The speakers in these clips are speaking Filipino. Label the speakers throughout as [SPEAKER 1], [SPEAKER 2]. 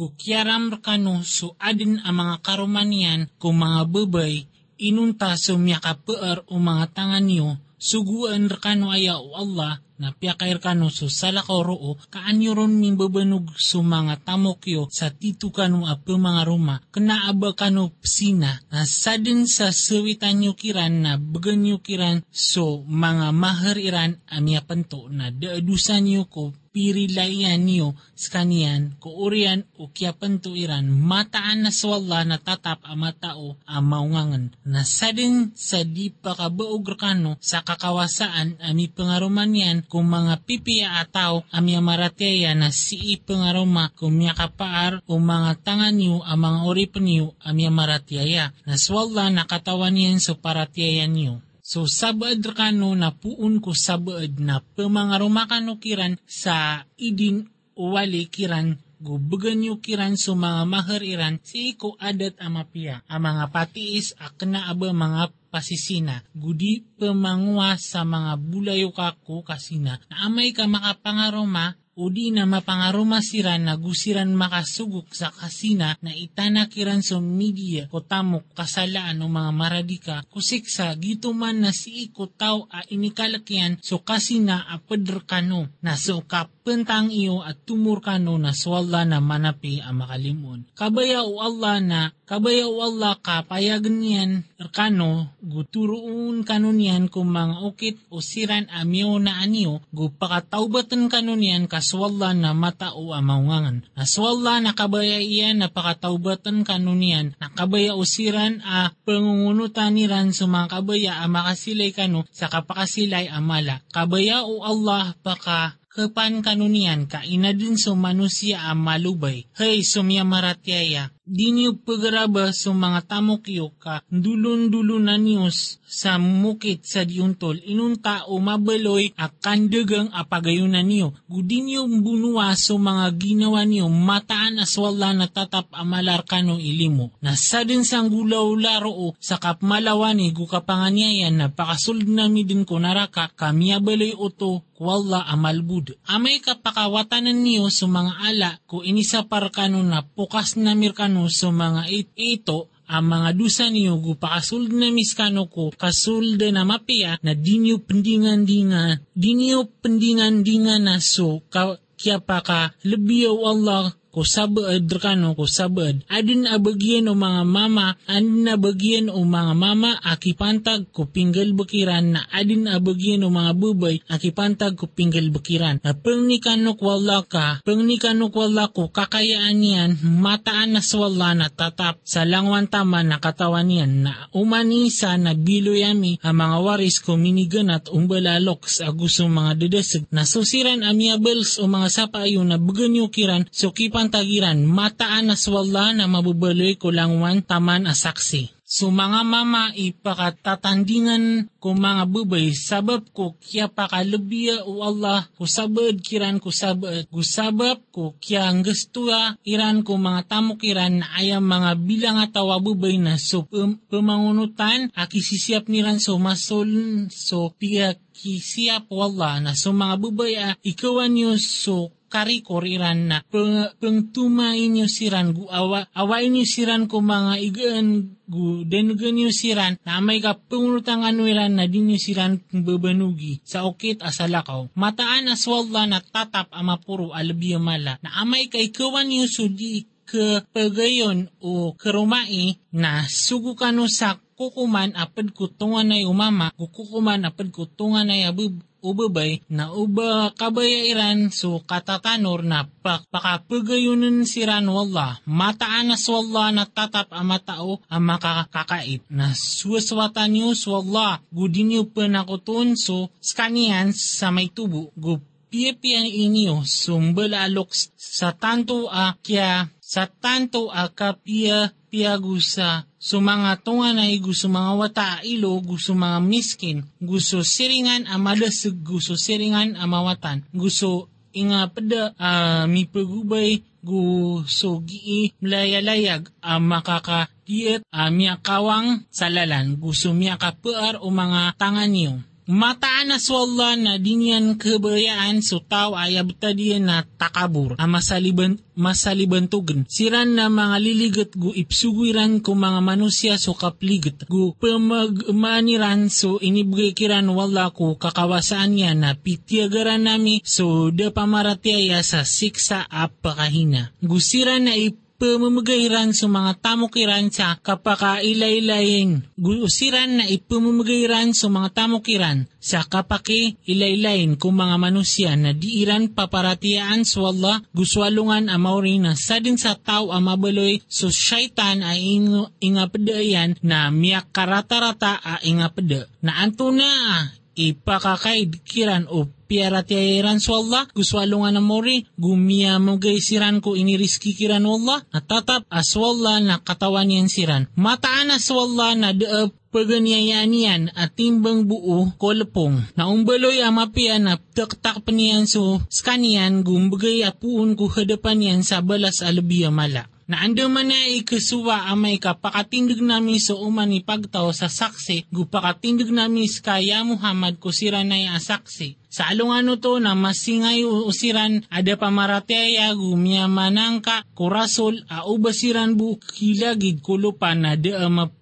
[SPEAKER 1] gukyaram kano so adin ang mga karumanian kung mga babay, inunta so miyakapear o mga tangan niyo, suguan rekano aya o Allah, na piyakair kano so salakaw roo, kaanyo ron min babanog so mga tamokyo sa titu kano apo mga ruma, kanaaba kano psina, na sadin sa sawitan nyo kiran na bagan nyo kiran so mga mahar iran amya panto na daadusan nyo ko sa kaniyan, kuurian o kiyapan iran, mataan na swalla na tatap ang matao ang maungangan. Na sa di pa kabaog kano sa kakawasaan ami pangaruman yan kung mga pipiya ataw ami marateya na si pangaruma kung miya kapaar o mga tangan niyo ang mga orip niyo ami maratiyaya. Na swalla na katawan yan so paratiyayan niyo. So sabaad kano na puun ko sabaad na pamangaruma kano kiran sa idin wali kiran gubagan nyo kiran so mga mahariran si iko adat amapia ang mga patiis akna aba mga pasisina. Gudi pamangwa sa mga bulayo kako kasina. Na amay ka makapangaroma o di na mapangaruma siran na gusiran makasugok sa kasina na itanakiran sa media ko tamok kasalaan o mga maradika kusiksa gito man na si iko tao a inikalakyan so kasina a kano na so kapentang iyo at tumur kano na swalla na manapi ang makalimon. Kabaya o Allah na kabaya o Allah ka payagan niyan kano guturuun kano niyan kung mga ukit o siran amyo na anyo gupakataubatan kano niyan kaswalla na mata o amaungangan. Aswalla na kabaya iyan na pakataubatan kano niyan na kabaya o siran a pangungunutan niran sa mga kabaya a makasilay kano sa kapakasilay amala. Kabaya o Allah paka kapan kanunian ka inadin so manusia ang malubay. Hey, sumya maratyaya, di niyo pagaraba sa mga tamokyo ka dulon-dulunan niyos sa mukit sa diuntol inunta o mabaloy a kandagang apagayunan niyo. Gudi niyo bunua sa mga ginawa niyo mataan aswala na tatap amalar kano ilimo. Nasadin sang gulaw laro o sa kapmalawani gukapanganyayan na pakasuld na din ko naraka kamiyabaloy oto wala amalbud. Amay kapakawatanan niyo sa mga ala ko inisa kano na pukas na mirkano sa mga it ito ang mga dusa niyo gupakasuld na miskano ko kasulda na mapia na di niyo pendingan dinga di niyo pendingan dinga na so ka, kya pa ka lebiyo Allah ko sabad kano ko sabad adin abagyan o mga mama adin abagyan o mga mama akipantag ko pinggal bukiran na adin abagyan o mga bubay akipantag ko pinggal bukiran na pangnikano wala ka pangnikano wala ko kakayaan yan mataan na swala na tatap sa langwan tama na katawan yan na umanisa na biloyami ang mga waris ko minigan at umbalalok sa gusto mga dedesig na susiran amiables o mga sapayo na baganyo kiran so kipa pantagiran, mataan na swalla na mabubaloy ko langwan taman asaksi. So mga mama ipakatatandingan ko mga bubay sabab ko kya pakalubiya o Allah ko sabad kiran ko sabad ko kya ang gustuya iran ko mga tamok iran na ayam mga bilang atawa bubay na so pum, pumangunutan akisisiap niran so masol so piya kisiyap wala na so mga bubay a ikawan nyo so kari koriran na peng, pengtumain nyo siran gu awa awain nyo siran ko mga igaan gu denugan nyo siran na may ka pengurutang anuiran na din siran babanugi sa okit asalakaw mataan aswalla na tatap amapuro alabiya mala na amay kay kawan nyo sudi kapagayon o karumai na sugukan sa kukuman apad kutungan na umama kukuman apad kutungan na abub ubabay na uba kabayairan so katatanor na pakapagayunan siran wala. Mataan na swalla na tatap ang matao ang makakakait. Na suwaswatan niyo swalla gudin niyo panakutun so skanian sa may tubo. Gu piyapiyan inyo sumbalalok sa tanto a kya sa tanto a piagusa So mga tunga na gusto mga wata ilo, gusto mga miskin, gusto siringan amalasag, gusto siringan amawatan, gusto inga pada uh, mi pagubay gusto gii mlayalayag ang uh, makakadiet uh, miakawang salalan, gusto miakapaar o mga tangan niyo mataan na swalla na dinyan kebayaan so tao ay abtadiyan na takabur ang masaliban, masalibantugan. Siran na mga liligat gu ipsugiran ko mga manusya so kapligat gu pamagmaniran so inibigay kiran wala ko kakawasaan niya na pitiagaran nami so da pamaratiaya sa siksa apakahina. Gusiran na ip ipamamagayran sa mga tamukiran sa kapakailaylayin. Gusiran na ipamamagayran sa mga tamukiran sa kapaki ilaylayin kung mga manusya na diiran paparatiaan sa Allah guswalungan amauri na sa din sa tao amabaloy so syaitan ay ing, ingapadayan na miyak karata-rata a ingapeda. Na anto na ipakakaid kiran o piara tiyaran so Allah, guswalo nga na mori, gumiya magay siran ko iniriski kiran Allah, natatap aswalla na katawan yan siran. Mataan aswalla na daap paganyayaan yan at timbang buo kolpong. Na umbaloy amapian na taktak pa niyan so skanian gumbagay apuun ko hadapan yan sa balas alabiya mala na ando man na ikasuwa amay ka pakatindig namin sa uman ni pagtaw sa saksi, gupakatindig namin sa kaya Muhammad ko sira na saksi. Sa alungano to na masingay usiran ada pamarateya gumiyamanang ka kurasol a ubasiran bu kilagid kulupan na de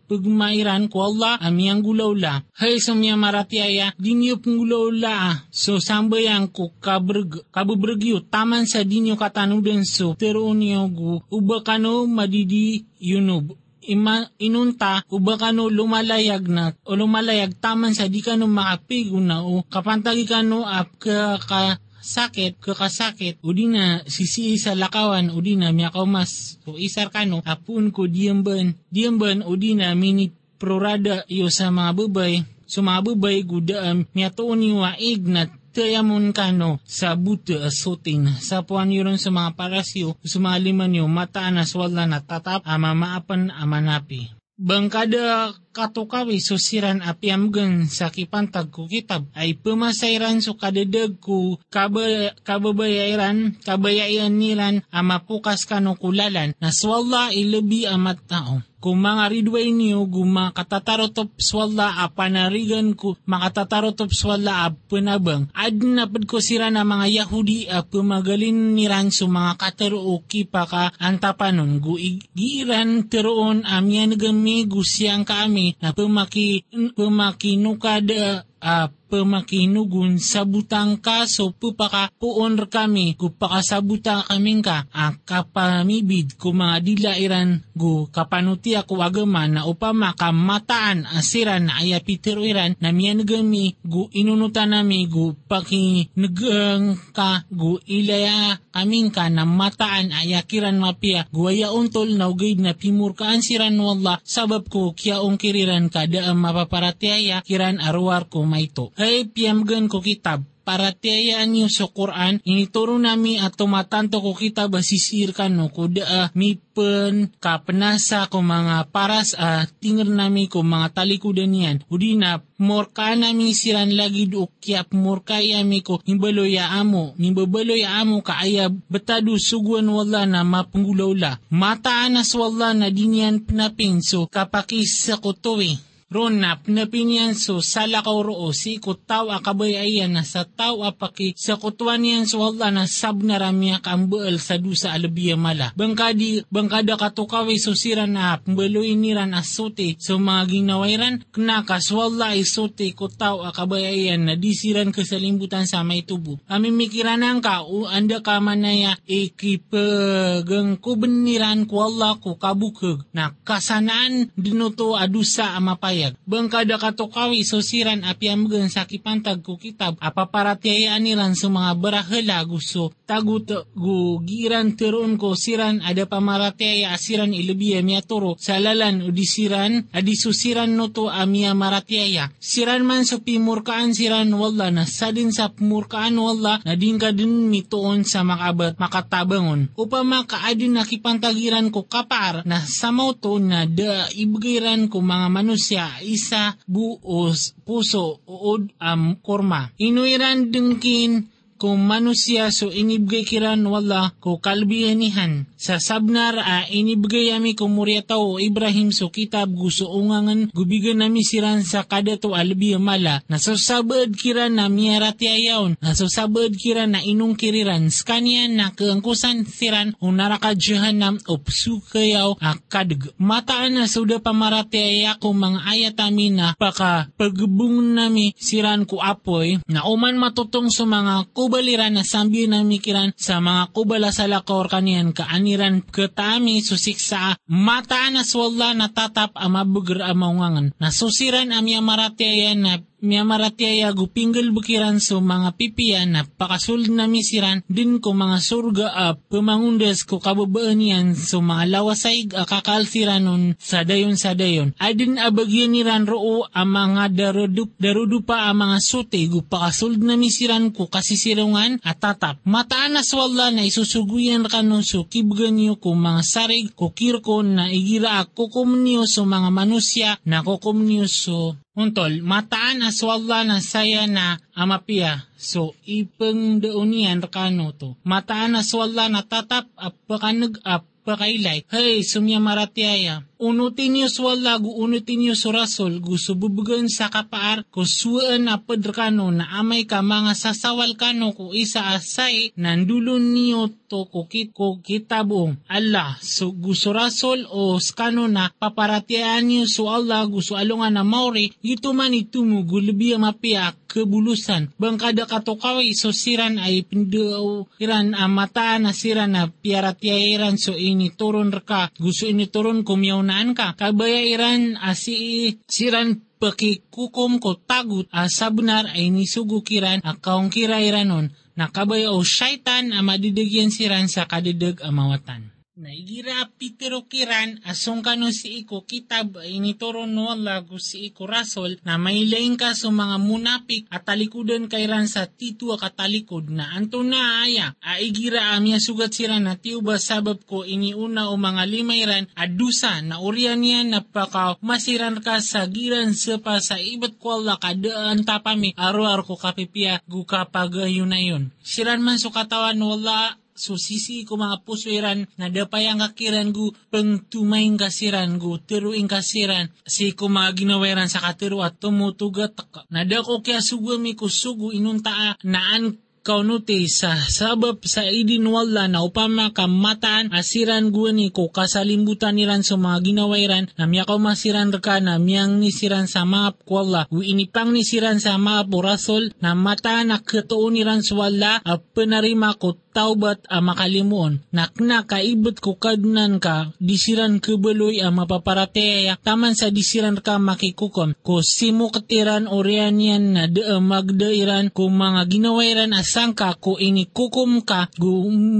[SPEAKER 1] pagmairan ko Allah amiyang gulawla. Hay sa miya maratiaya, dinyo pangulawla. So sambayang ko kabrg, kabubrgyo, taman sa dinyo katanudan so, pero niyo gu, ubakano madidi yunub ima, inunta ubakano lumalayag na o lumalayag taman sa di kano makapigo na o kapantagi kano ap ka, ka sakit, kakasakit, o di na sisi sa lakawan, o di na miyakaw mas, o isar kano, apun ko diyamban, diyamban, o di na minit prorada yo sa mga babay, so mga babay gudaam, miyatoon ni waig na tayamon kano sa buto asotin. Sa puan yun sa mga parasyo, sa mga liman yo, mataan na swala na tatap, ama maapan amanapi. Bangkada katukawi so siran apiamgan sa kipantag ko kitab ay pumasayran so kadadag ko kabay, kababayaran, kabayayan nilan ama pukas kano kulalan na swalla ilabi amat tao. Kung mga ridway niyo guma katatarotop swalla a panarigan ko makatatarotop swalla a punabang ad napad ko sira na mga Yahudi a pumagalin niran so mga katero kipa ka antapanon gu igiran teroon amyan gami gusyang kami na pumaki, pumakinukada uh, pemakinugun sa butang ka so pupaka puon kami kupaka sa butang kaming ka ang kapamibid ko mga dilairan gu kapanuti ako agama na upama kamataan asiran na aya pitiruiran na gami gu inunutan nami gu pakinugang ka gu ilaya kaming ka na mataan aya kiran mapia gu aya untol na ugay na pimurkaan siran wala sabab ko kiyaong kiriran ka daam mapaparatiaya kiran arwar ko maito ay piyamgan ko kitab para tiyayaan niyo sa Quran, inituro nami at tumatanto ko kita basisir ka no, kuda uh, mipen kapenasa ko mga paras uh, tingir nami ko mga talikudan yan. Udi na, morka nami siran lagi do kiap morka yami ko, himbaloya amo, himbabaloya amo ka aya betadu suguan wala na mapanggulaw la. Mataan as wala na dinyan pinapin so kapakis sa kutuwi ron na pinapinyan so salakaw roo si kutaw akabay ayan na sa tao apaki sa kutuan yan so wala na sab na ramya kambuel sa dusa alabiya mala. Bangkadi, bangkada katukawi so sira na pambalo iniran asuti so mga ginawairan knakas wala isuti kutaw akabay ayan na disiran kasalimbutan sa may tubo. Kami mikiranan ka o anda ka manaya ikipagang kubeniran ko Allah ko kabukag na kasanaan dinuto adusa amapay payag. Bangkada katukawi so siran apiamgan sa kipantag ko kitab. Apaparatiyayaan nilan sa mga barahala gusto. Tagut gu giran teron ko siran. Ada pamaratiyaya asiran ilabiya miya turo sa lalan o disiran adisusiran no to amia maratiyaya. Siran man sa pimurkaan siran wala na. Sa din sa pimurkaan wala. Na din ka din mitoon sa makabat makatabangon. Upama kaadin nakipantagiran ko kapar na sa mauto na da ibigiran ko mga manusya isa buos puso uod am korma. Inuiran dengkin kung manusia so inibigay kiran wala ko kalbihanihan. Sa sabnar a inibigay ami ko murya tao Ibrahim so kitab gusto ungangan gubigan nami siran sa kada to albi mala. Nasusabad kiran na miyarati ayaw. Nasusabad kiran na inong kiriran. Skanya na keangkusan siran o narakadyahan nam o psukayaw akadag. Mataan na suda pamarati aya ko mga ayat na paka pagbung nami siran ko apoy na uman matutong sa mga kubaliran na sambi na mikiran sa mga kubala sa lakor kanian kaaniran katami susiksa mataan na swalla na tatap amabugar amaungangan. Nasusiran amya marati ayan na miyamaratiaya gupinggal bukiran so mga pipian na pakasul na misiran din ko mga surga a pamangundas ko kababaan yan so mga lawasay akakalsiranon sa dayon sa dayon. Adin abagyan ni roo ang mga darudup darudupa ang mga sute gupakasul na misiran ko kasisirungan at tatap. Mataan na swalla na isusuguyan kanon so kibgan ko mga sarig ko kirko na igira kukum niyo so mga manusya na kukum niyo so Untol, mataan aswalla na saya na amapia. So, ipeng deunian rekano to. Mataan aswalla na tatap apakanag ap pakailay. Hey, sumya maratiaya. Unutin niyo swalla gu unutin niyo surasol gu sububugan sa kapaar ko suan na pedrekano na amay ka mga sasawal kano ko isa asay nandulon niyo to ko kit ko kitabo. Allah, so gu surasol o skano na paparatian niyo so Allah gu so alungan na maori ito man itumo gu lebiya mapia kebulusan. Bangkada katokawi so siran ay pindaw iran amata na siran na piaratiairan so ini turun reka gusto ini turun kumyaw naan ka. Kabayairan asi siran pakikukom ko tagut asa benar ay nisugukiran akaong kirairanon na kabaya o syaitan ang madidigyan siran sa kadidag amawatan. Naigira pitiro kiran asong kano si iko kitab ay nitoro no lagu si iko rasol na mailaing ka sa mga munapik at talikudan kairan sa titu katalikod na anto na aya. Aigira amya sugat sira na tiuba sabab ko iniuna o mga limayran adusa na urian niya na paka masiran ka sa giran sepa sa ibat ko Allah kadaan tapami aro-aro ko kapipia gu kapag yun na yun. Siran man so katawan wala So sisi ko mga pusuiran na dapay ang kakiran gu pengtumaing kasiran gu tiruing kasiran si ko mga ginaweran sa katiru at tumutugat nada ko kaya sugami ko sugu inuntaa naan kaunuti sa sabab sa idin wala na upama kamataan asiran guwani ko kasalimbutan niran sa mga ginawairan na miya ko masiran ka na miyang nisiran sa mga kwala u inipang nisiran sa mga porasol na mata na katuon niran sa wala a penarima ko taubat a makalimuon. Nakna kaibot ko kadnan ka, disiran kebeloy a mapaparateya, taman sa disiran ka makikukom. Ko simo katiran orian yan na de magdairan ko mga ginawairan asangka ko ini kukum ka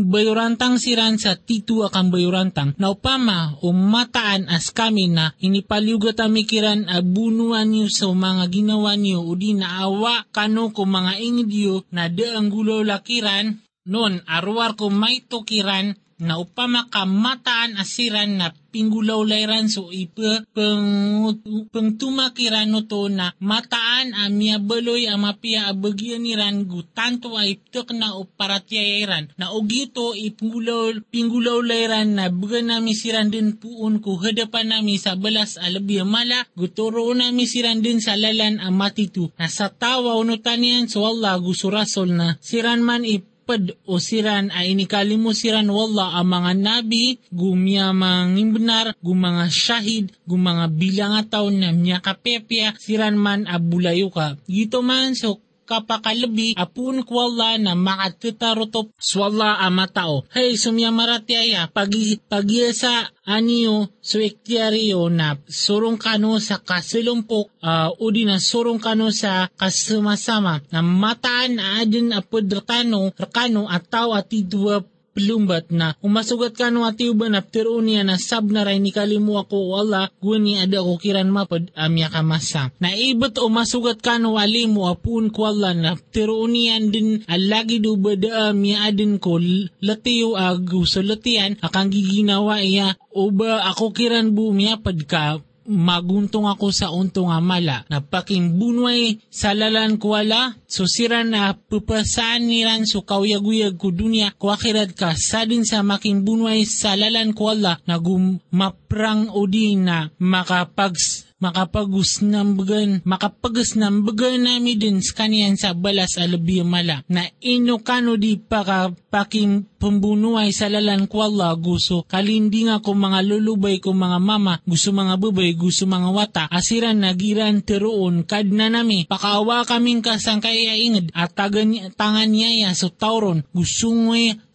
[SPEAKER 1] bayurantang siran sa titu akang bayurantang. Na upama umataan as kami na inipaliugat amikiran abunuan niyo sa mga ginawa niyo o di naawa kano ko mga ingidyo na de ang gulo lakiran Noon, arwar ko may tukiran na upama asiran na pinggulaw layran so ipa peng, pengtumakiran no to na mataan amya beloy amapia abagyan niran gu tanto ay tuk na uparatyayaran na ugito ipinggulaw pinggulaw layran na baga nami siran din puun ko hadapan nami sa balas alabi mala guturo nami siran din sa lalan amatitu. Na sa tawa unutanian so Allah gusurasol na siran man ip pad o siran ay inikalimu siran wala ang mga nabi, gumya mga benar, gumanga syahid, gumanga bilang ataw na miya kapepya, siran man abulayo ka. Gito man so kapakalabi apun kwalla na makatetarotop swalla ama tao. Hey, sumya maratiaya, pagi, pagiasa aniyo so ektiaryo na surong kano sa kasilumpok uh, o di na surong kano sa kasumasama na mataan adin apod rekano rekano at tao at idwa pelumbat na umasugat ka no ati uban after unia na sab na ray ni kalimu ako wala guni ada ko kiran mapad amya kamasa. Na ibet umasugat ka no alimu apun ko wala na after unian din alagi do bada amya adin ko latiyo agu so latian akang giginawa iya uba ako kiran bumya pad ka maguntong ako sa untong amala. Na paking bunway sa lalan ko wala, so sira na pupasaan niran so kauyag-uyag ko dunia ko akirad ka sa din sa making bunway sa lalan ko wala na gumaprang o di na makapags makapagus nambagan, makapagus nambagan nami din sa kaniyan sa balas alabi mala, na ino di pa paking pembunuhay sa lalan ko Allah gusto kalindi nga ko mga lulubay ko mga mama gusto mga babay gusto mga wata. Asiran nagiran teroon kad na nami pakaawa kaming kasang kaya inged at tangan niya so tauron. Gusto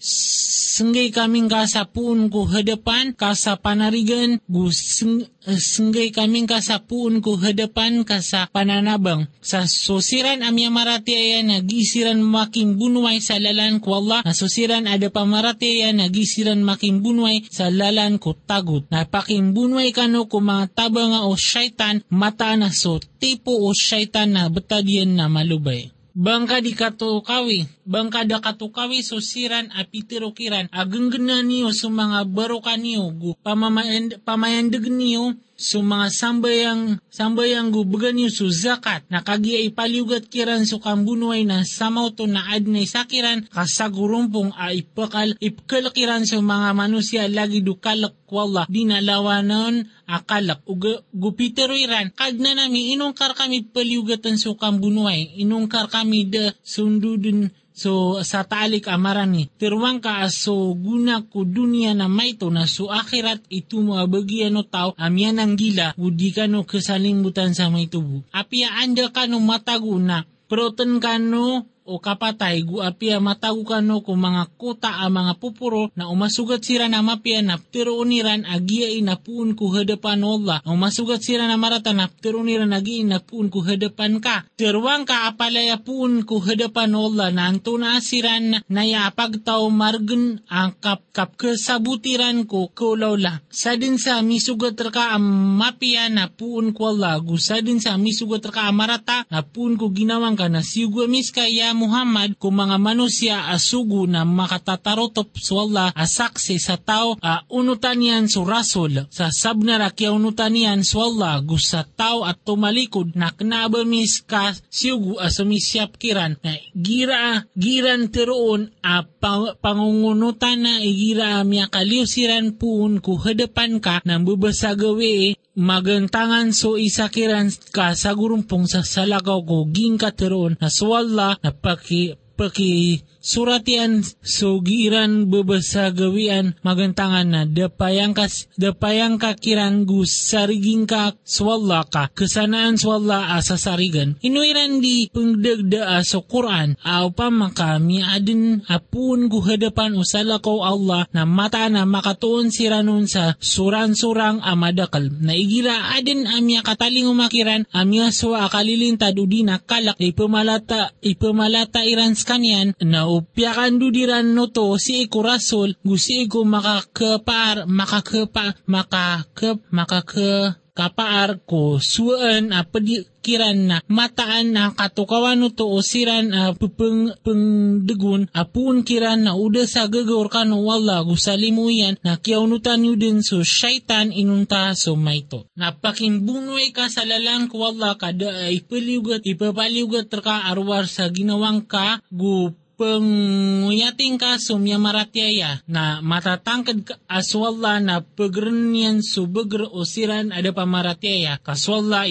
[SPEAKER 1] senggay kaming kasapuun ko hadapan kasa panarigan gusto senggay kaming kasapuun ko hadapan kasa pananabang sa sosiran amya marati ay nagisiran making bunuay sa lalan ko Allah na sosiran ada pamarateya nagisiran making bunway sa lalan ko tagot. Napaking bunway kano ko mga taba nga o syaitan mata na so tipo o syaitan na betadyan na malubay. Bangka di katukawi, bangka da katukawi so siran apitirukiran, agenggenan niyo sa mga baroka niyo, gu pamayandag niyo, mga sambayang sambayang gubagan niyo so zakat. Nakagiya ipaliugat kiran so kambunuay na samaw to na adnay sakiran kasagurumpong a ipakal ipkalakiran so mga manusia lagi dukalak wala dinalawanon akalak. Uga gupitero iran kag na nami inungkar kami paliugatan so kambunuay. Inungkar kami de sundudun So, sa taalik amarani, tirwang ka so guna ko dunia na maito na so akhirat ito mo abagyan no tao amyan ang gila, udi ka no kasalimutan sa may tubo. Apia anda ka no matago na, proton ka no o kapatay gu apia matagu kano ko mga kota a mga pupuro na umasugat sira na mapia na uniran agia inapuun ku hadapan Allah. Umasugat sira na marata na uniran agi inapuun ku hadapan ka. Tirwang ka apalaya puun ku hadapan Allah na anto na asiran na yapagtaw margen ang kap kap kesabutiran ko kulaw la. Sa din sa misugat ka ang mapia na puun ko Allah. Gu sa din sa misugat ka marata na puun ko ginawang ka na siyugwa miska ya Muhammad kung mga manusia asugo na makatatarotop sa Allah asaksi sa tao a unutan yan sa rasul sa sabnara kaya unutan yan sa Allah gusa tao at tumalikod na knabamis ka siyugo a sumisyap kiran. Na gira giran teroon a pang, pangungunutan na igira miya kaliusiran puun ku hadapan ka ng bubasagawi magantangan so isakiran ka sa gurumpong sa salagaw ko ging kateroon na swalla na paki paki suratian so bebasa gawian magantangan na dapayang ka dapayang ka kiran gu sariging ka swalla ka kesanaan swalla asa sarigan. Inuiran di pengdegda sa Quran aw pa makami adin apun gu hadapan usala ko Allah na mata na makatuon siranon sa suran-surang amadakal. Na igira adin amya kataling umakiran amya so akalilintad udina kalak ipamalata ipamalata iran skanyan na upyakan dudiran no to si ikurasol gusi ko makakapar makakapa makakap makaka kapaar ko suan a padikiran na mataan na katukawan no to o siran a pupeng pengdegun apun kiran na uda sa gagawar ka no wala gusalimuyan na kiyaunutan nyo din so syaitan inunta so maito. Napaking bunway ka sa lalang ko wala kada ipaliugat ipapaliugat ka arwar sa ginawang ka gu penguyating ka sumya maratyaya na matatangkad ka aswalla na pagrenyan subagr o siran ada pamaratyaya kaswalla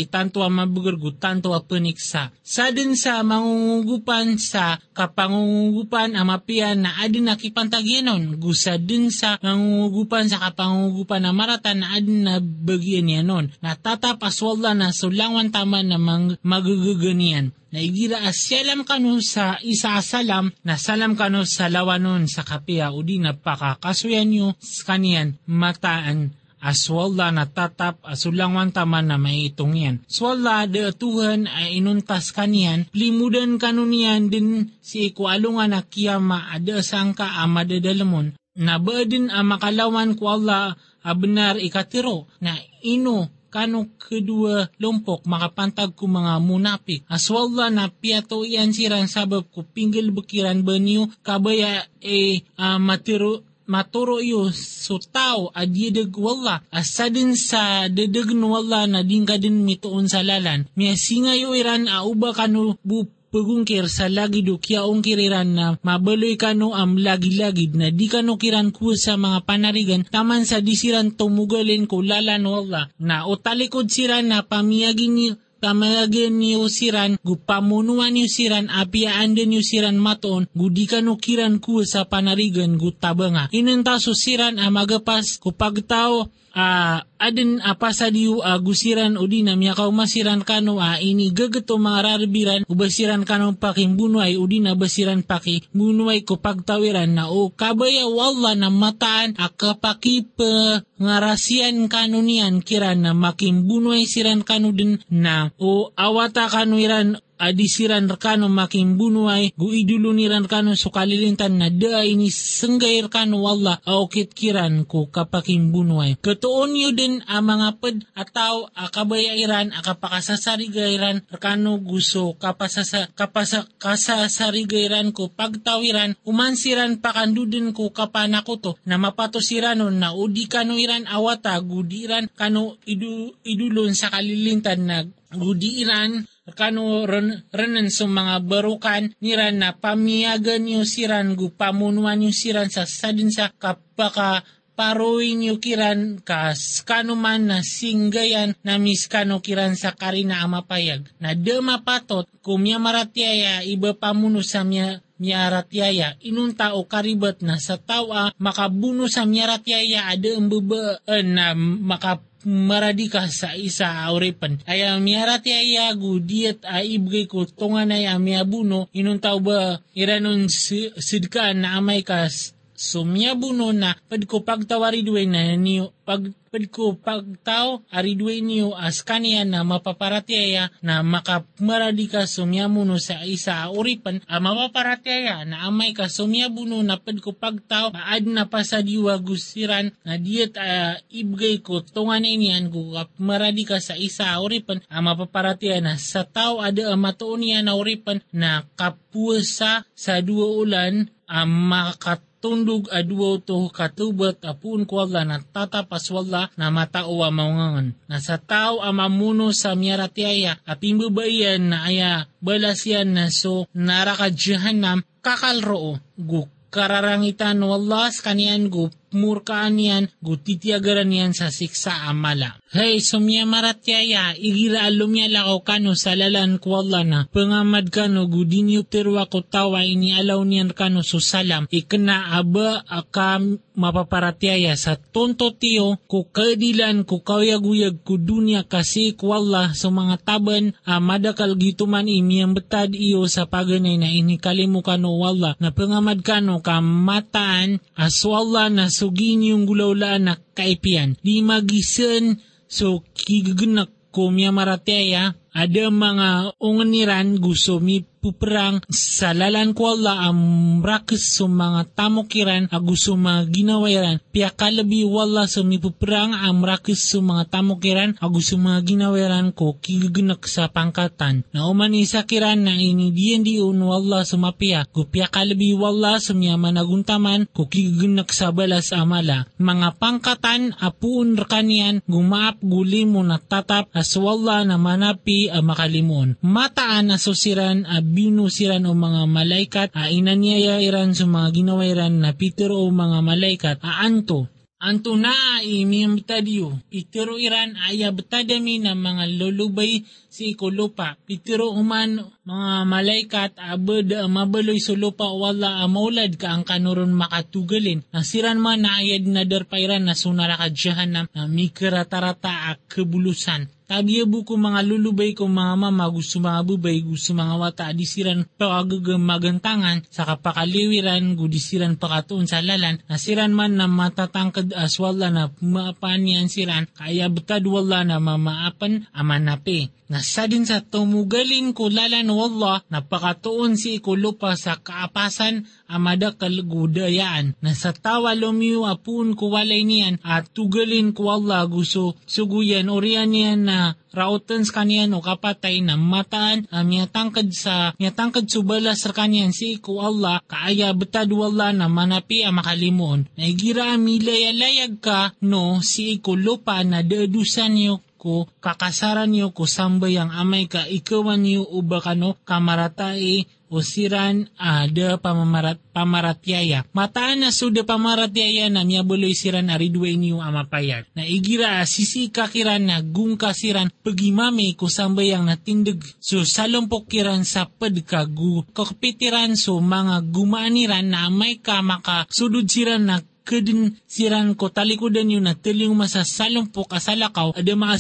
[SPEAKER 1] mabagr gutanto ang peniksa. Sa din sa mangungugupan sa kapangungugupan ang mapian na adin nakipantagyanon gusa din sa mangungugupan sa kapangungugupan na maratan na adin na bagyan yanon. Natatap aswalla na sulangan tama na mag magagaganian na igira asyalam kanu sa isa salam na salam kanu sa lawanon sa kapia. Udi na pakakasuyan nyo kanian mataan. Aswalla na tatap asulangwan taman na may itong yan. Swalla de Tuhan ay inuntas kanian, limudan kanunian din si ikualungan na kiyama ada sangka amadadalamon, na din ang makalawan ko Allah abenar ikatiro, na ino kano kedua lompok makapantag ko mga munapik. Aswalla na piato iyan siran sabab ko pinggil bekiran banyo kabaya e uh, matiro maturo yu so tao adiyedeg wala asadin sa dedeg no wala na dingka din mituon sa lalan. Miya singa yu iran a uba kanu bu pagungkir sa lagi do kiyaong kiriran na mabaloy kano am lagi-lagid na di kano kiran ku sa mga panarigan taman sa disiran tumugalin ko lalan wala na o talikod siran na pamiyagin ni tamagin niyo siran, gu pamunuan niyo siran, apiaan din niyo siran maton, gu di ka no kiran ku sa panarigan, gu tabanga. Inanta so siran amagapas, ku pagtao, uh, adin apa sa diu uh, gusiran o di na miya masiran kano uh, ini gagato mga rarbiran ubasiran kano paking bunuay o di na basiran paki bunuay ko pagtawiran na o kabaya wala na mataan akapaki pa ngarasian kano niyan kiran na making bunuay siran kano din na o awata kano iran adisiran rekano making bunuay gu idulu niran kano so kalilintan na da ini senggay rekano wala aukit kiran ko kapaking bunuay. Katuon yu din ang mga ped ataw akabayairan akapakasasarigairan rekano gusto kapasasa, kapasa, kasasarigairan ko pagtawiran umansiran pakandudin ko kapanako to na mapatosiranon na udi kano iran awata gudiran kano idu, idulon sa kalilintan na gudiran kano ren, renen sa mga barukan niran na pamiyagan niyo siran gu pamunuan niyo siran sa sadin sa kapaka paroy niyo kiran kas kano man na singgayan na miskano kiran sa karina amapayag na de mapatot kumya maratyaya iba pamuno sa miya miyaratyaya inunta o karibat na sa tawa makabuno sa miyaratyaya ada embebe na makap maradika sa isa auripan. Ay miarati ay agu diet ay ibigay ko tungan ay amiabuno inuntaw ba iranon sidkaan na amay kas So miyabuno na pad ko pagtawari duwe na niyo pag pad ko pagtaw aridwe niyo as kaniya na mapaparatiaya na makamaradi ka sumyamuno sa isa uripan a mapaparatiaya na amay ka. Sumyabuno na pad ko pagtaw aad na pa sa diwa gusiran na diet uh, ibgay ko tungan inian ko maradi ka sa isa uripan a mapaparatiaya na sa tao ada matuon niya na uripan na kapusa sa dua ulan a makat tundog adwo to katubat apun ko wala na tatapas wala na matao maungangan. Na sa tao amamuno sa miyaratiaya apimbubayan na aya balasyan na so narakadyahanam kakalroo guk kararangitan wallas kanian gup yan, gutitiagaran sa siksa amala. Hey, sumya maratyaya, igira alumya lakaw kano sa lalan kwalla na, pangamad kano gudinyo terwa ko tawa ini alaw niyan kano susalam, ikna aba akam mapaparatyaya sa tonto tiyo ko kadilan ko kayaguyag ko dunya kasi kwalla sa mga taban a madakal gituman imiyang betad iyo sa paganay na inikalimu kano wala na pangamad kano kamataan aswalla na sugin yung gulaulaan na kaipian. Di magisan so kigagenak ko miya marateya ada mga unganiran gusto mi puperang sa lalan ko Allah ang rakis sa mga tamokiran aguso mga ginawairan. Pia kalabi wala sa mipuperang ang rakis sa mga tamokiran aguso mga ginawairan ko kigagnak sa pangkatan. Na uman isa kiran na ini diyan diun wala sa mapia. Ko pia kalabi wala sa miya managuntaman ko kigagnak sa balas amala. Mga pangkatan apuun rekanian gumaap gulimo na tatap as wala na manapi a makalimon. Mataan asosiran a binusiran o mga malaikat, a inanyayairan sa mga ginawairan na pitero o mga malaikat, a anto, Anto na imimta diyo, itiro iran aya betadami na mga lulubay si ikulupa. Pitiro uman mga malaikat abad mabaloy sa lupa wala amaulad ka ang kanuron makatugalin. Nasiran man na ayad na darpairan na sunara ka na mikiratarata ak kebulusan. Tabiya buko mga lulubay ko mga mama gusto mga bubay gusto mga wata adisiran pagagamagantangan sa kapakaliwiran gudisiran pakatuon sa lalan nasiran man na matatangkad aswala na maapanian siran kaya betad wala na mamaapan amanape. Nasa din sa tumugalin ko lalan wala napakatuon si ikulupa sa kaapasan amada kalgudayaan. Nasa tawa lumiyo apun ko walay niyan at tugalin ko wala gusto suguyan orian niyan na na rautan sa kanyan o kapatay na mataan uh, miyatangkad sa miyatangkad subala sa kanyan si iku Allah kaaya betad wala na manapi ang makalimon. Naigira milayalayag ka no si iku lupa na dedusan niyo ko kakasaran niyo ko sambay ang amay ka ikawan niyo uba kano kamaratai o siran ada pamamarat pamaratyaya. Mataan na suda pamaratyaya na miyabuloy siran aridwe niyo amapayag. Na igira sisi kakiran na gungka siran pagimami ko sambayang natindig so salompok kiran sa padka gu kakpitiran so mga gumaaniran na may ka maka sudod siran na kadin siran ko talikudan yun na tiling masasalong po kasalakaw ada mga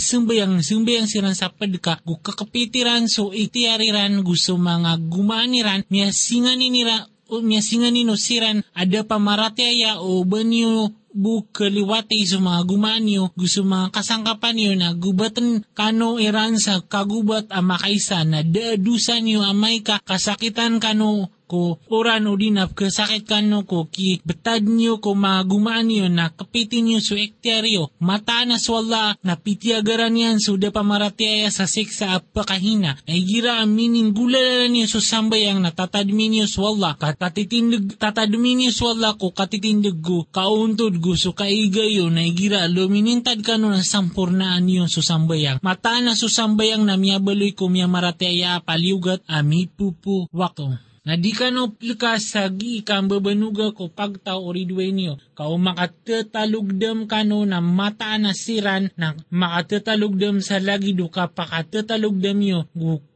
[SPEAKER 1] sumbayang siran sa padka gu kakapitiran so itiariran gusto mga gumaniran miya singanin nira o miya singanin no siran ada pamaratyaya o banyo bu kaliwati sa mga gumanyo gusto mga kasangkapan nyo na gubatan kano iran sa kagubat ang makaisa na dadusan nyo amay ka kasakitan kano ko oran o dinap kasakit kano ko ki betad nyo ko magumaan nyo na kapitin nyo su ekteryo. Mata na swala na pitiagaran yan suda pamaratyaya sa siksa at pakahina ay gira aminin gulalan nyo su sambayang natatadmin nyo swala katatitindig tatadmin nyo swala ko katitindig ko kauntod go so kaigayo na igira luminintad kano na sampurnaan nyo su sambayang mata na su sambayang na miyabaloy ko miya maratyaya paliugat ami pupu wako na di ka no plika sagi kang babanuga ko pagtaw oridwe niyo. Kao makatetalugdam ka no na mata na siran na makatetalugdam sa lagi do ka pakatetalugdam yo.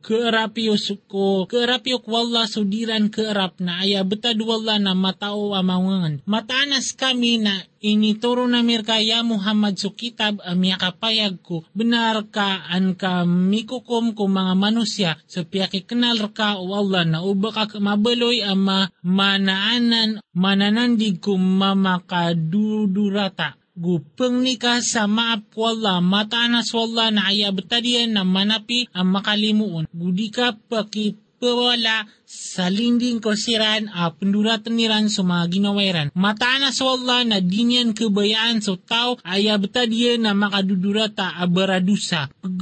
[SPEAKER 1] Keerapyo ko keerapyo wala sudiran keerap na aya betad wala na matao amawangan. Matanas kami na inituro na mirkaya Muhammad su kitab amya kapayag ko benar ka an ka mikukom ko mga manusya sa piyaki kenal ka o Allah na uba ka mabaloy ama manaanan mananandig ko mamakadudurata gupeng ni ka sa maap wala matanas wala na aya betadian na manapi ang makalimuon. Gudi ka paki pawala sa linding ko siran a penduratan niran sa mga ginawairan. Matanas wala na dinyan kebayaan so tao aya betadian na makadudurata a baradusa. Pag,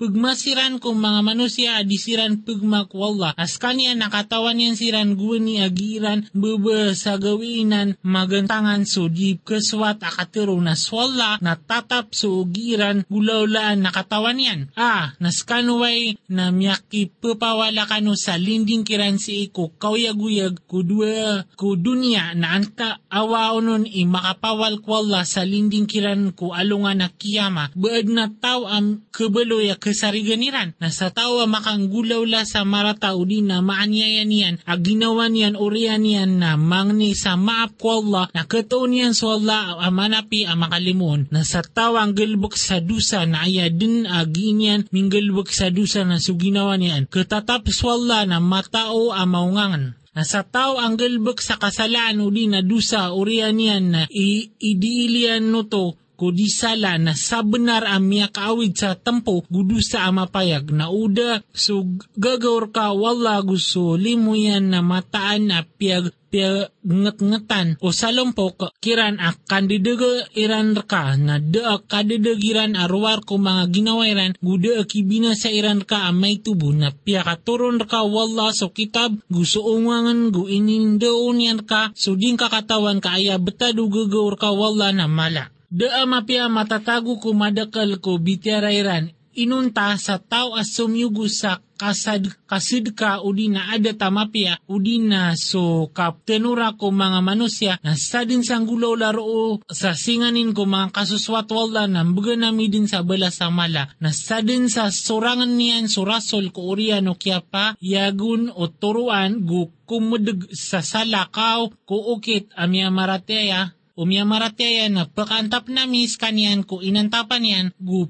[SPEAKER 1] pagmasiran kong mga manusia adisiran pagmak wala. As kanya nakatawan yan siran guni agiran bebe sa gawinan magantangan so di keswat akatero na swalla na tatap so ugiran gulaulaan nakatawan yan. Ah, naskanway na miyaki pepawala kano sa linding kiran si iko kawyaguyag kudua kudunya na anta awaonon i makapawal kwalla sa linding kiran ko alungan na kiyama. Baad na tao ang kabaloy kasariganiran na sa tawa makanggulaw la sa marata o di na maanyayan niyan ag ginawa niyan uriyan niyan na mangni sa maap ko Allah na katoon niyan so Allah amanapi ang makalimun na sa tawa ang galbok sa dusa na aya din agi niyan minggalbok sa dusa na so ginawa niyan katatap so Allah na matao ang maungangan. Na sa tao ang galbok sa kasalaan di na dusa uriyan niyan na idiilian no to kudisala na sa benar ang miya kaawid sa tempo gudu sa amapayag. Na uda so gagawar ka wala gusto limo yan na mataan na piyag nget-ngetan o salompok kiran ak kandidaga iran ka na da kadidagiran arwar ko mga ginawairan. Guda akibina sa iran ka amay tubo na piya katuron ka wala so kitab gusto ungangan gu inindaon yan ka. So din kakatawan ka aya betado gagawar ka wala na mala. Da mapia matatago ko madakal ko bitirairan inunta sa tao as sumyugo sa kasad kasid ka udi na ada tamapia udi na so kaptenura ko mga manusya na sa din sang gulaw laro sa singanin ko mga kasuswat wala na mga nami din sa bala sa mala na sa din sa sorangan niyan surasol ko urian o kya pa yagun o turuan gu kumudug sa salakaw ko ukit amya marateya Umya maratyaya na pakantap na mis kanyan ko inantapan yan gu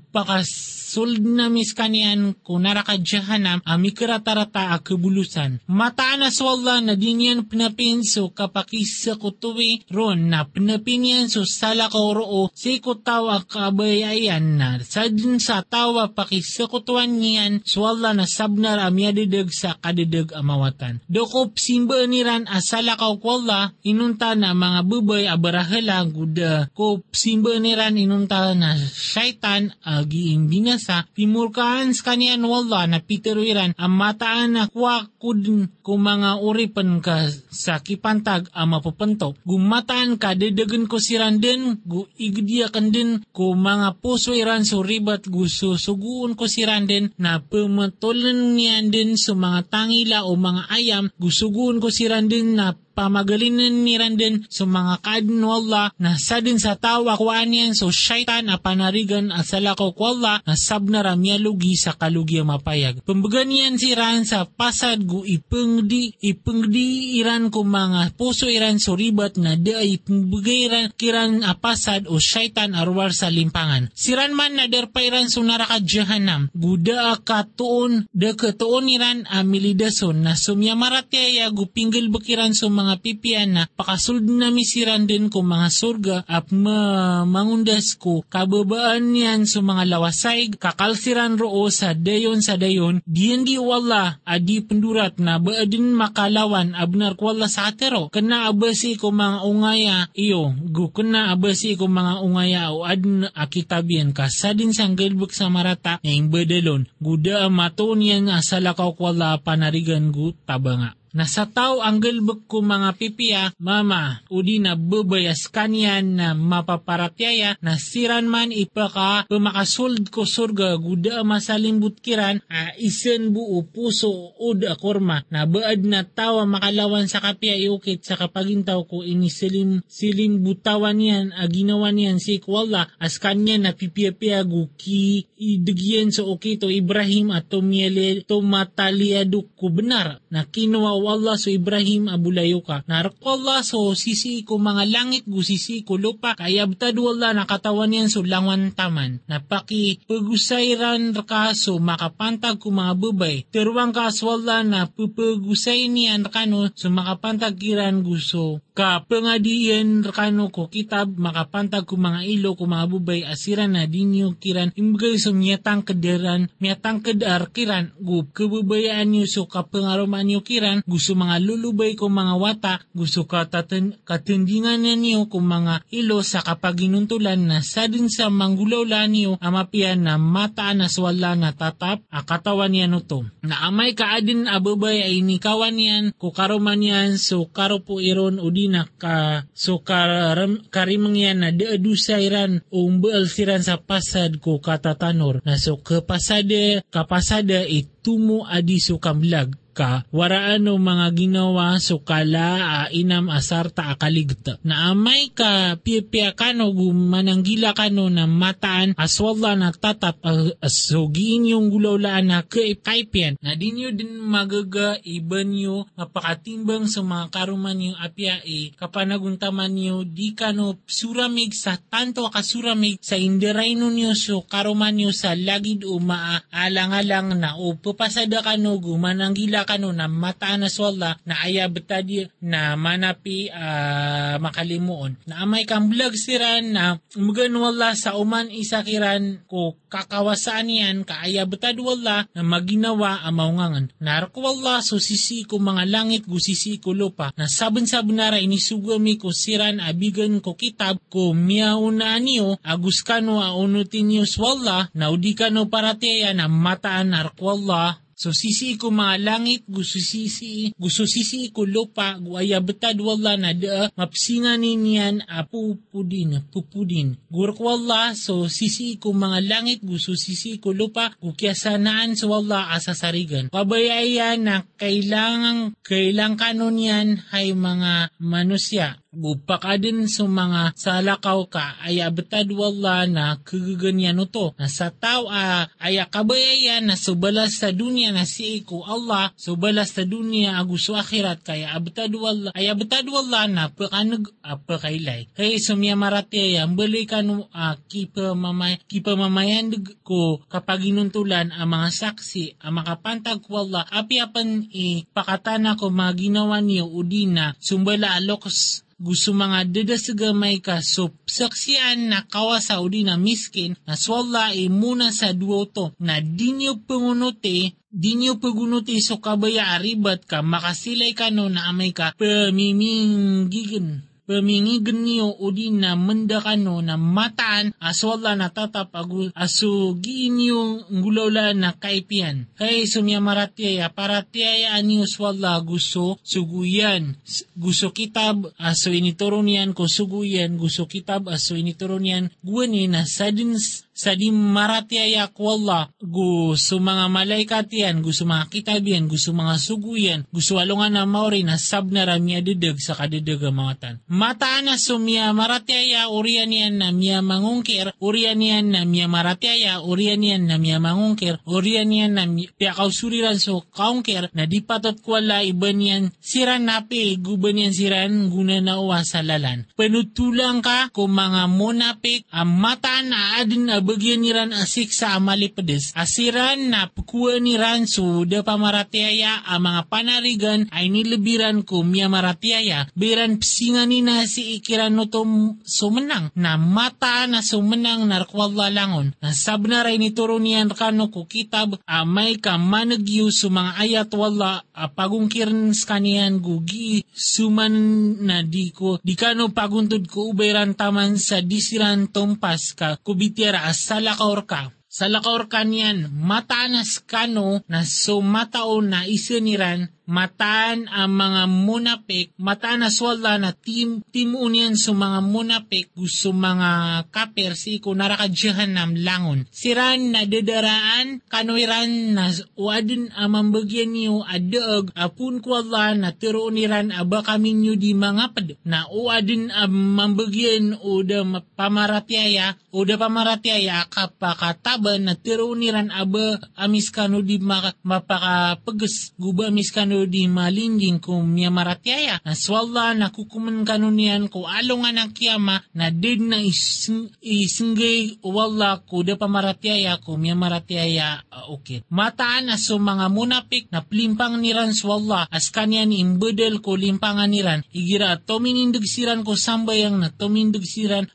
[SPEAKER 1] pakas sulod na mis kanian kung naraka jahanam ami karatarata a kebulusan. Mataan na swalla na dinyan pinapinso kapakisa kutuwi ron na pinapinyan so sala ka roo si kutawa kabayayan na sadin sa tawa pakisa kutuan niyan swalla na sabnar amyadidag sa kadidag amawatan. Dokop simba niran asala ka kwalla inunta na mga bubay abarahala guda ko simba niran inunta na syaitan agi binasa pimurkaan sa kanian wala na piteruiran ang mataan na kwakudin kung mga uripan ka sa kipantag ang mapupanto. Gumataan ka dedagan ko siran din gu igdiakan din ko mga puso iran so ribat gusto suguon ko siran din na pumatulan niyan din sa mga tangila o mga ayam gusuguon ko siran din na pamagalinan ni Randen so mga kadin wala na sa din sa tawa ko aniyan so syaitan a panarigan at salakaw ko wala na sabna ramya lugi sa kalugi mapayag. Pambagan niyan si Ran sa pasad gu ipengdi ipengdi iran ko mga puso iran so ribat na di ay ipembagay kiran a pasad o syaitan arwar sa limpangan. Si Ran man na derpairan so naraka jahanam guda ka tuon da ka tuon iran a milidason na sumyamaratya gu pinggil bakiran so mga mga pipian na pakasuld na misiran din ko mga surga at ma mangundas ko kababaan niyan sa mga lawasay kakalsiran roo sa dayon sa dayon diyan di wala adi pendurat na baadin makalawan abnar ko wala sa atero kana abasi ko mga ungaya iyo gu kana abasi ko mga ungaya o adn akitabian ka sa din sang galbuk sa marata na badalon guda maton yan asalakaw wala panarigan gu tabanga. Nasa tao ang galbak ko mga pipiya, mama, udi na bubayas kanyan na mapaparatyaya na siran man ipaka pumakasuld ko surga guda masalimbut kiran a isen buo puso ud akorma. Na baad na tawa makalawan sa kapya iukit sa kapagintaw ko ini silim, silim butawan yan a ginawa niyan si Kwalla as kanya na pipiya-piya ki idegyen sa okito Ibrahim at tumiele tumataliaduk ko benar na kinuwa Allah so Ibrahim abulayo ka. Narko Allah so sisi ko mga langit gu sisi ko lupa kaya btado Allah nakatawan yan so langwan taman. Napaki pagusayran ka so makapantag ko mga bubay. Teruang ka so Allah na pupagusay niyan kano so makapantag kiran gusto ka pengadian rekano ko kitab makapantag ko mga ilo ko mga bubay asiran na dinyo kiran imbagay so miyatang kederan miyatang kedar kiran gup kebubayaan nyo so kapengaruman nyo kiran gusto mga lulubay ko mga wata gusto ka taten, katindingan niyo kung mga ilo sa kapaginuntulan na sa din sa manggulaw niyo. Amapian na mataan na swala na tatap akatawan niya no to na amay kaadin abubay ay nikawan yan kukaruman yan so karupo iron udin na ka so karam, karimangyan na deadusairan o siran sa pasad ko katatanor na so kapasada kapasada itumo adi so kamlag ka, waraan o mga ginawa so kala a inam asarta akaligta. Na amay ka pipia kano gumananggila kano na mataan aswala na tatap asugiin yung gulaulaan na kaipyan. Na dinyo din magaga iban nyo mapakatimbang sa mga karuman yung apya e kapanaguntaman nyo di kano suramig sa tanto kasuramig sa indiraino nyo so karuman nyo sa lagid o maalang-alang na o papasada kano gumananggila kano na mataan na swalla na manapi uh, makalimuon. Na amay kang siran na umugan wala sa uman isakiran ko kakawasaan yan kaaya betad wala na maginawa ang maungangan. Narko wala so sisi ko mga langit go sisi ko lupa na sabon-sabon nara inisugami ko siran abigan ko kitab ko miyauna niyo agus kano a unutin niyo swalla na udikano parateya na mataan narko wala So sisi ko mga langit, gusto sisi, gusto sisi ko lupa, guaya betad wala na da, mapsinga niyan apupudin, pupudin. Gurak wala, so sisi ko mga langit, gusto sisi ko lupa, kukiyasanaan sa wala asasarigan. Pabayayan na kailangan, kailang kanon yan ay mga manusya Bupakadin sa mga salakaw ka ay abetad wala na kagaganyan to. Na sa tao ay kabayayan na subalas sa dunya na si iku Allah subalas sa dunya aguso akhirat kaya abetad wala ay abetad wala na pakanag apakailay. Kaya sumya marati ay bali kanu uh, kipa mamay kipa mamayan ko kapag inuntulan ang mga saksi ang makapantag ko Allah api apan ipakatana ko mga ginawa niyo udina sumbala alokos gusto mga dadasagamay ka so saksiyan na kawasa udi na miskin na swalla e muna sa duoto na dinyo pangunote dinyo pagunuti so kabaya aribat ka makasilay ka no na amay ka pamiminggigan pamingigan niyo udi na mendakano na mataan aswala na tatap agu asu niyo ngulawla na kaipian. Kay sumya maratiaya paratiaya niyo swalla gusto suguyan. Gusto kitab aso inituro niyan ko suguyan gusto kitab aso inituro niyan guwani na sadin sa di maratiaya ko Allah, gusto mga malaikat yan, gusto mga kitab yan, gusto mga suguyan, gusto alungan na maori na sab na ramya didag sa kadidag amatan. Mataan na sumya maratiaya, uriyan yan na miya mangungkir, uriyan yan na miya maratiaya, uriyan yan na miya mangungkir, uriyan yan na miya kausuriran so kaungkir, na di patot kwala iban yan siran napi, guban yan siran guna na uwa sa lalan. Penutulang ka kung mga monapik, ang mataan na adin na bagyan ni ran asik sa amali pedes. Asiran na pukuan ni ran so da pamaratiaya ang mga panarigan ay nilebiran ko miya maratiaya. Biran psingan ni na si ikiran no tom sumenang na mata na sumenang narkwalla langon. Na sabna rin ituro niyan kano ko kitab amay ka managyo sa mga ayat wala pagungkiran sa kaniyan gugi suman na di ko di kano paguntod ko ubayran taman sa disiran tompas ka kubitiara as sa lakaor ka. Sa lakaor ka niyan, matanas kano na sumatao na isiniran mataan ang mga munapik, mataan na swalla na tim, timunian sa mga munapik, gusto mga kaper si ko narakadyahan nam langon. Siran na dadaraan, kanuiran na uadin amang bagyan niyo adaag, apun ko Allah na tiro niran aba kami niyo di mga pad, na uadin amang bagyan o da pamaratyaya, o da pamaratyaya kapakataban na tiro niran aba amis di mapakapagas, guba amis kano di malinging ko miya maratyaya. Naswalla na kukuman kanunian ko along nga ng kiyama na did na ising, isinggay wala ko da pamaratyaya ko miya maratyaya uh, okay. Mataan na so mga munapik na plimpang niran swalla as kanyan imbedel ko limpangan niran. Igira tominindig siran ko sambayang na tomindig siran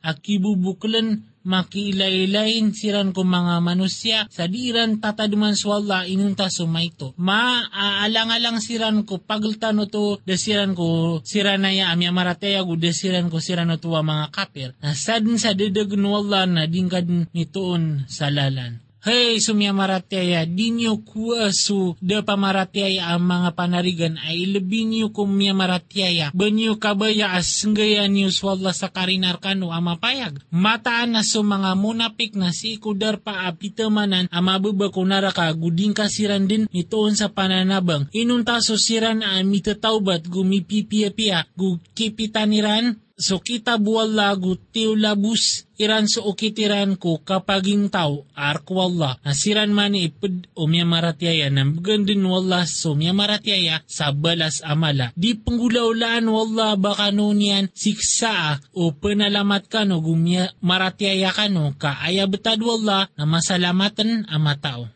[SPEAKER 1] makiilay-ilayin siran ko mga manusya sa diran tataduman swalla inunta sumaito. Maaalang-alang siran ko pagltano to desiran ko siranaya amya marateya ko desiran ko sirano to mga kapir. Nasadin sa dedag wala na dingkad nitoon sa lalan. Hey, sumya maratyaya, di nyo kuwa su da pamaratyaya ang mga panarigan ay labi nyo kumya maratyaya. Banyo kabaya as gaya nyo swalla sa karinar kano ang mapayag. Mataan na su mga munapik na si kudar pa apitamanan ang mababa kunara ka guding kasiran din itoon sa pananabang. Inunta so siran ang mitatawbat gumipipia-pia gukipitaniran So kita buwal lagu tiw labus iran so ukitiran ko kapaging tao arko wala nasiran man ipid o miya maratyaya ng gandin wala so miya maratyaya sa balas amala. Di panggulaulaan wala baka nunian siksa o penalamat ka no gumya maratyaya ka no ka ayabetad wala na masalamatan ang matao.